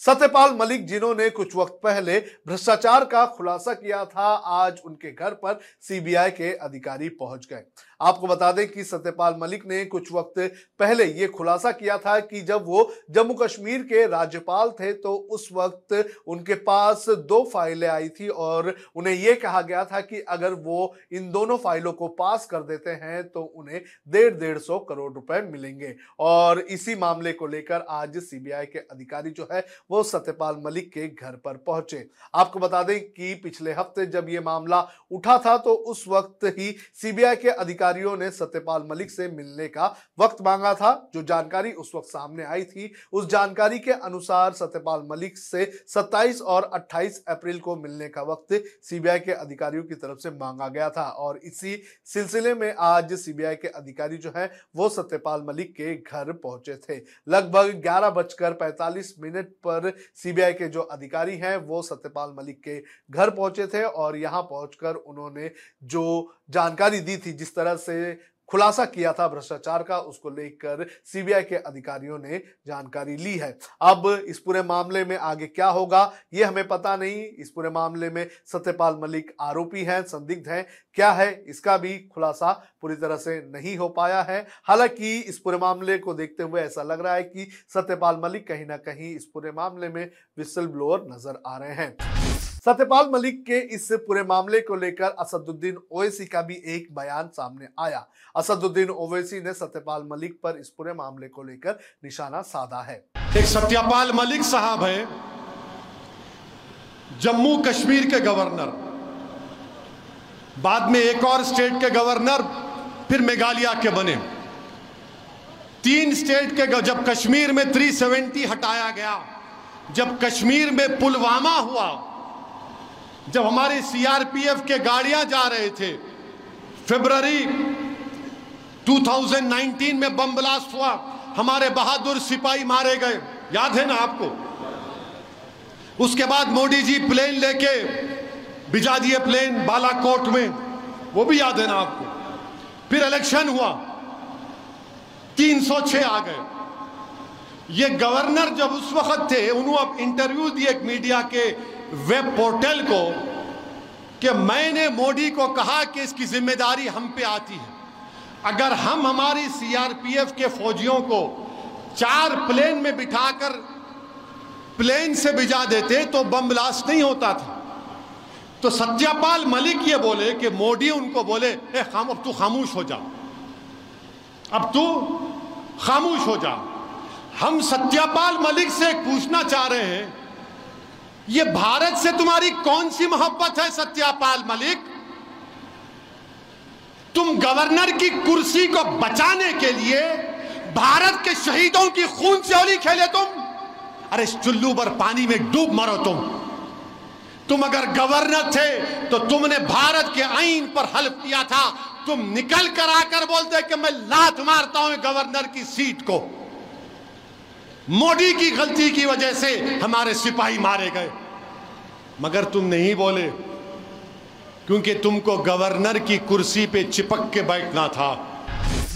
सत्यपाल मलिक जिन्होंने कुछ वक्त पहले भ्रष्टाचार का खुलासा किया था, आज उनके घर पर सीबीआई के अधिकारी पहुँच गए। आपको बता दें कि सत्यपाल मलिक ने कुछ वक्त पहले यह खुलासा किया था कि जब वो जम्मू कश्मीर के राज्यपाल थे तो उस वक्त उनके पास दो फाइलें आई थी और उन्हें यह कहा गया था कि अगर वो इन दोनों फाइलों को पास कर देते हैं तो उन्हें डेढ़ डेढ़ सौ करोड़ रुपए मिलेंगे। और इसी मामले को लेकर आज सीबीआई के अधिकारी जो है वो सत्यपाल मलिक के घर पर पहुँचे। आपको बता दें कि पिछले हफ़्ते जब ये मामला उठा था तो उस वक्त ही सीबीआई के अधिकारियों ने सत्यपाल मलिक से मिलने का वक्त मांगा था। जो जानकारी उस वक्त सामने आई थी, उस जानकारी के अनुसार सत्यपाल मलिक से 27 और 28 अप्रैल को मिलने का वक्त सीबीआई के अधिकारियों की तरफ़ से मांगा गया था। और इसी सिलसिले में आज सीबीआई के अधिकारी जो है, वो सत्यपाल मलिक के घर पहुँचे थे। लगभग ग्यारह बजकर पैंतालीस मिनट पर सीबीआई के जो अधिकारी हैं, वो सत्यपाल मलिक के घर पहुँचे थे और यहाँ पहुंचकर उन्होंने जो जानकारी दी थी, जिस तरह से खुलासा किया था भ्रष्टाचार का, उसको लेकर सीबीआई के अधिकारियों ने जानकारी ली है। अब इस पूरे मामले में आगे क्या होगा, ये हमें पता नहीं। इस पूरे मामले में सत्यपाल मलिक आरोपी हैं, संदिग्ध हैं। क्या है, इसका भी खुलासा पूरी तरह से नहीं हो पाया है। हालाँकि इस पूरे मामले को देखते हुए ऐसा लग रहा है कि सत्यपाल मलिक कहीं ना कहीं इस पूरे मामले में विसल ब्लोअर नज़र आ रहे हैं। सत्यपाल मलिक के इस पूरे मामले को लेकर असदुद्दीन ओवैसी का भी एक बयान सामने आया। असदुद्दीन ओवैसी ने सत्यपाल मलिक पर इस पूरे मामले को लेकर निशाना साधा है। एक सत्यपाल मलिक साहब है, जम्मू कश्मीर के गवर्नर। बाद में एक और स्टेट के गवर्नर, फिर मेघालय के बने। तीन स्टेट के जब कश्मीर में 370 हटाया गया, जब कश्मीर में पुलवामा हुआ जब हमारे सीआरपीएफ के गाड़ियाँ जा रहे थे फरवरी 2019 में बम ब्लास्ट हुआ, हमारे बहादुर सिपाही मारे गए। याद है ना आपको? उसके बाद मोदी जी प्लेन लेके भिजा दिए प्लेन बालाकोट में। वो भी याद है ना आपको? फिर इलेक्शन हुआ। 306 आ गए। ये गवर्नर जब उस वक्त थे, उन्होंने इंटरव्यू दिए मीडिया के वेब पोर्टल को कि मैंने मोदी को कहा कि इसकी ज़िम्मेदारी हम पे आती है। अगर हम हमारी सीआरपीएफ के फौजियों को चार प्लेन में बिठाकर प्लेन से भिजा देते तो बम ब्लास्ट नहीं होता था। तो सत्यापाल मलिक ये बोले कि मोदी उनको बोले, ए, खाम, अब तू खामोश हो जा। अब तू खामोश हो जा। हम सत्यापाल मलिक से पूछना चाह रहे हैं ये भारत से तुम्हारी कौन सी मोहब्बत है, सत्यापाल मलिक? तुम गवर्नर की कुर्सी को बचाने के लिए भारत के शहीदों की खून से होली खेले तुम। अरे चुल्लू पर पानी में डूब मरो तुम। तुम अगर गवर्नर थे तो तुमने भारत के आइन पर हल्फ किया था। तुम निकल कर आकर बोलते कि मैं लात मारता हूँ गवर्नर की सीट को। मोदी की गलती की वजह से हमारे सिपाही मारे गए। मगर तुम नहीं बोले, क्योंकि तुमको गवर्नर की कुर्सी पे चिपक के बैठना था।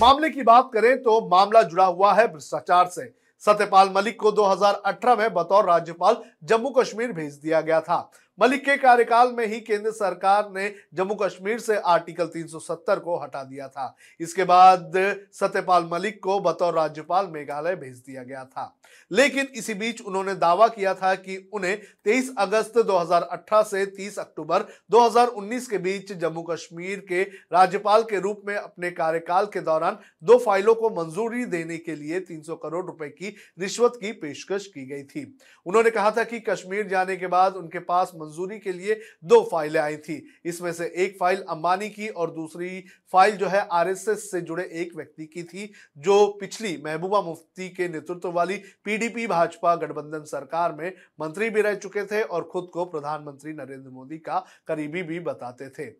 मामले की बात करें तो मामला जुड़ा हुआ है भ्रष्टाचार से। सत्यपाल मलिक को 2018 में बतौर राज्यपाल जम्मू कश्मीर भेज दिया गया था। मलिक के कार्यकाल में ही केंद्र सरकार ने जम्मू कश्मीर से आर्टिकल 370 को हटा दिया था। इसके बाद सत्यपाल मलिक को बतौर राज्यपाल मेघालय भेज दिया गया था। लेकिन इसी बीच उन्होंने दावा किया था कि उन्हें 23 अगस्त 2018 से 30 अक्टूबर 2019 के बीच जम्मू कश्मीर के राज्यपाल के रूप में अपने कार्यकाल के दौरान दो फाइलों को मंजूरी देने के लिए 300 करोड़ रुपए की रिश्वत की पेशकश की गई थी। उन्होंने कहा था कि कश्मीर जाने के बाद उनके पास के लिए दो फाइलें आई थी। इसमें से एक फ़ाइल अंबानी की और दूसरी फ़ाइल जो है आरएसएस से जुड़े एक व्यक्ति की थी, जो पिछली महबूबा मुफ्ती के नेतृत्व वाली पीडीपी भाजपा गठबंधन सरकार में मंत्री भी रह चुके थे और खुद को प्रधानमंत्री नरेंद्र मोदी का करीबी भी बताते थे।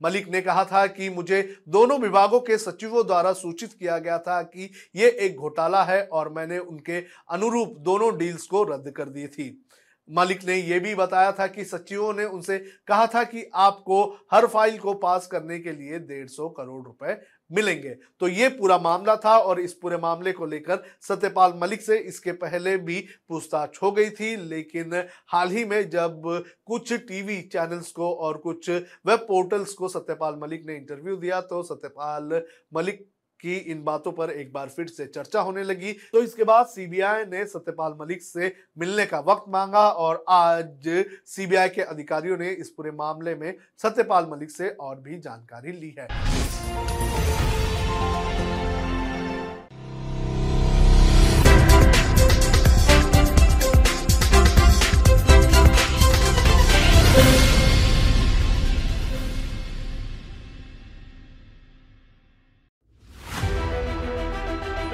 मलिक ने कहा था कि मुझे दोनों विभागों के सचिवों द्वारा सूचित किया गया था कि ये एक घोटाला है और मैंने उनके अनुरूप दोनों डील्स को रद्द कर दी थी। मालिक ने यह भी बताया था कि सचिवों ने उनसे कहा था कि आपको हर फ़ाइल को पास करने के लिए डेढ़ सौ करोड़ रुपए मिलेंगे। तो ये पूरा मामला था और इस पूरे मामले को लेकर सत्यपाल मलिक से इसके पहले भी पूछताछ हो गई थी। लेकिन हाल ही में जब कुछ टीवी चैनल्स को और कुछ वेब पोर्टल्स को सत्यपाल मलिक ने इंटरव्यू दिया तो सत्यपाल मलिक की इन बातों पर एक बार फिर से चर्चा होने लगी। तो इसके बाद सीबीआई ने सत्यपाल मलिक से मिलने का वक्त मांगा और आज सीबीआई के अधिकारियों ने इस पूरे मामले में सत्यपाल मलिक से और भी जानकारी ली है।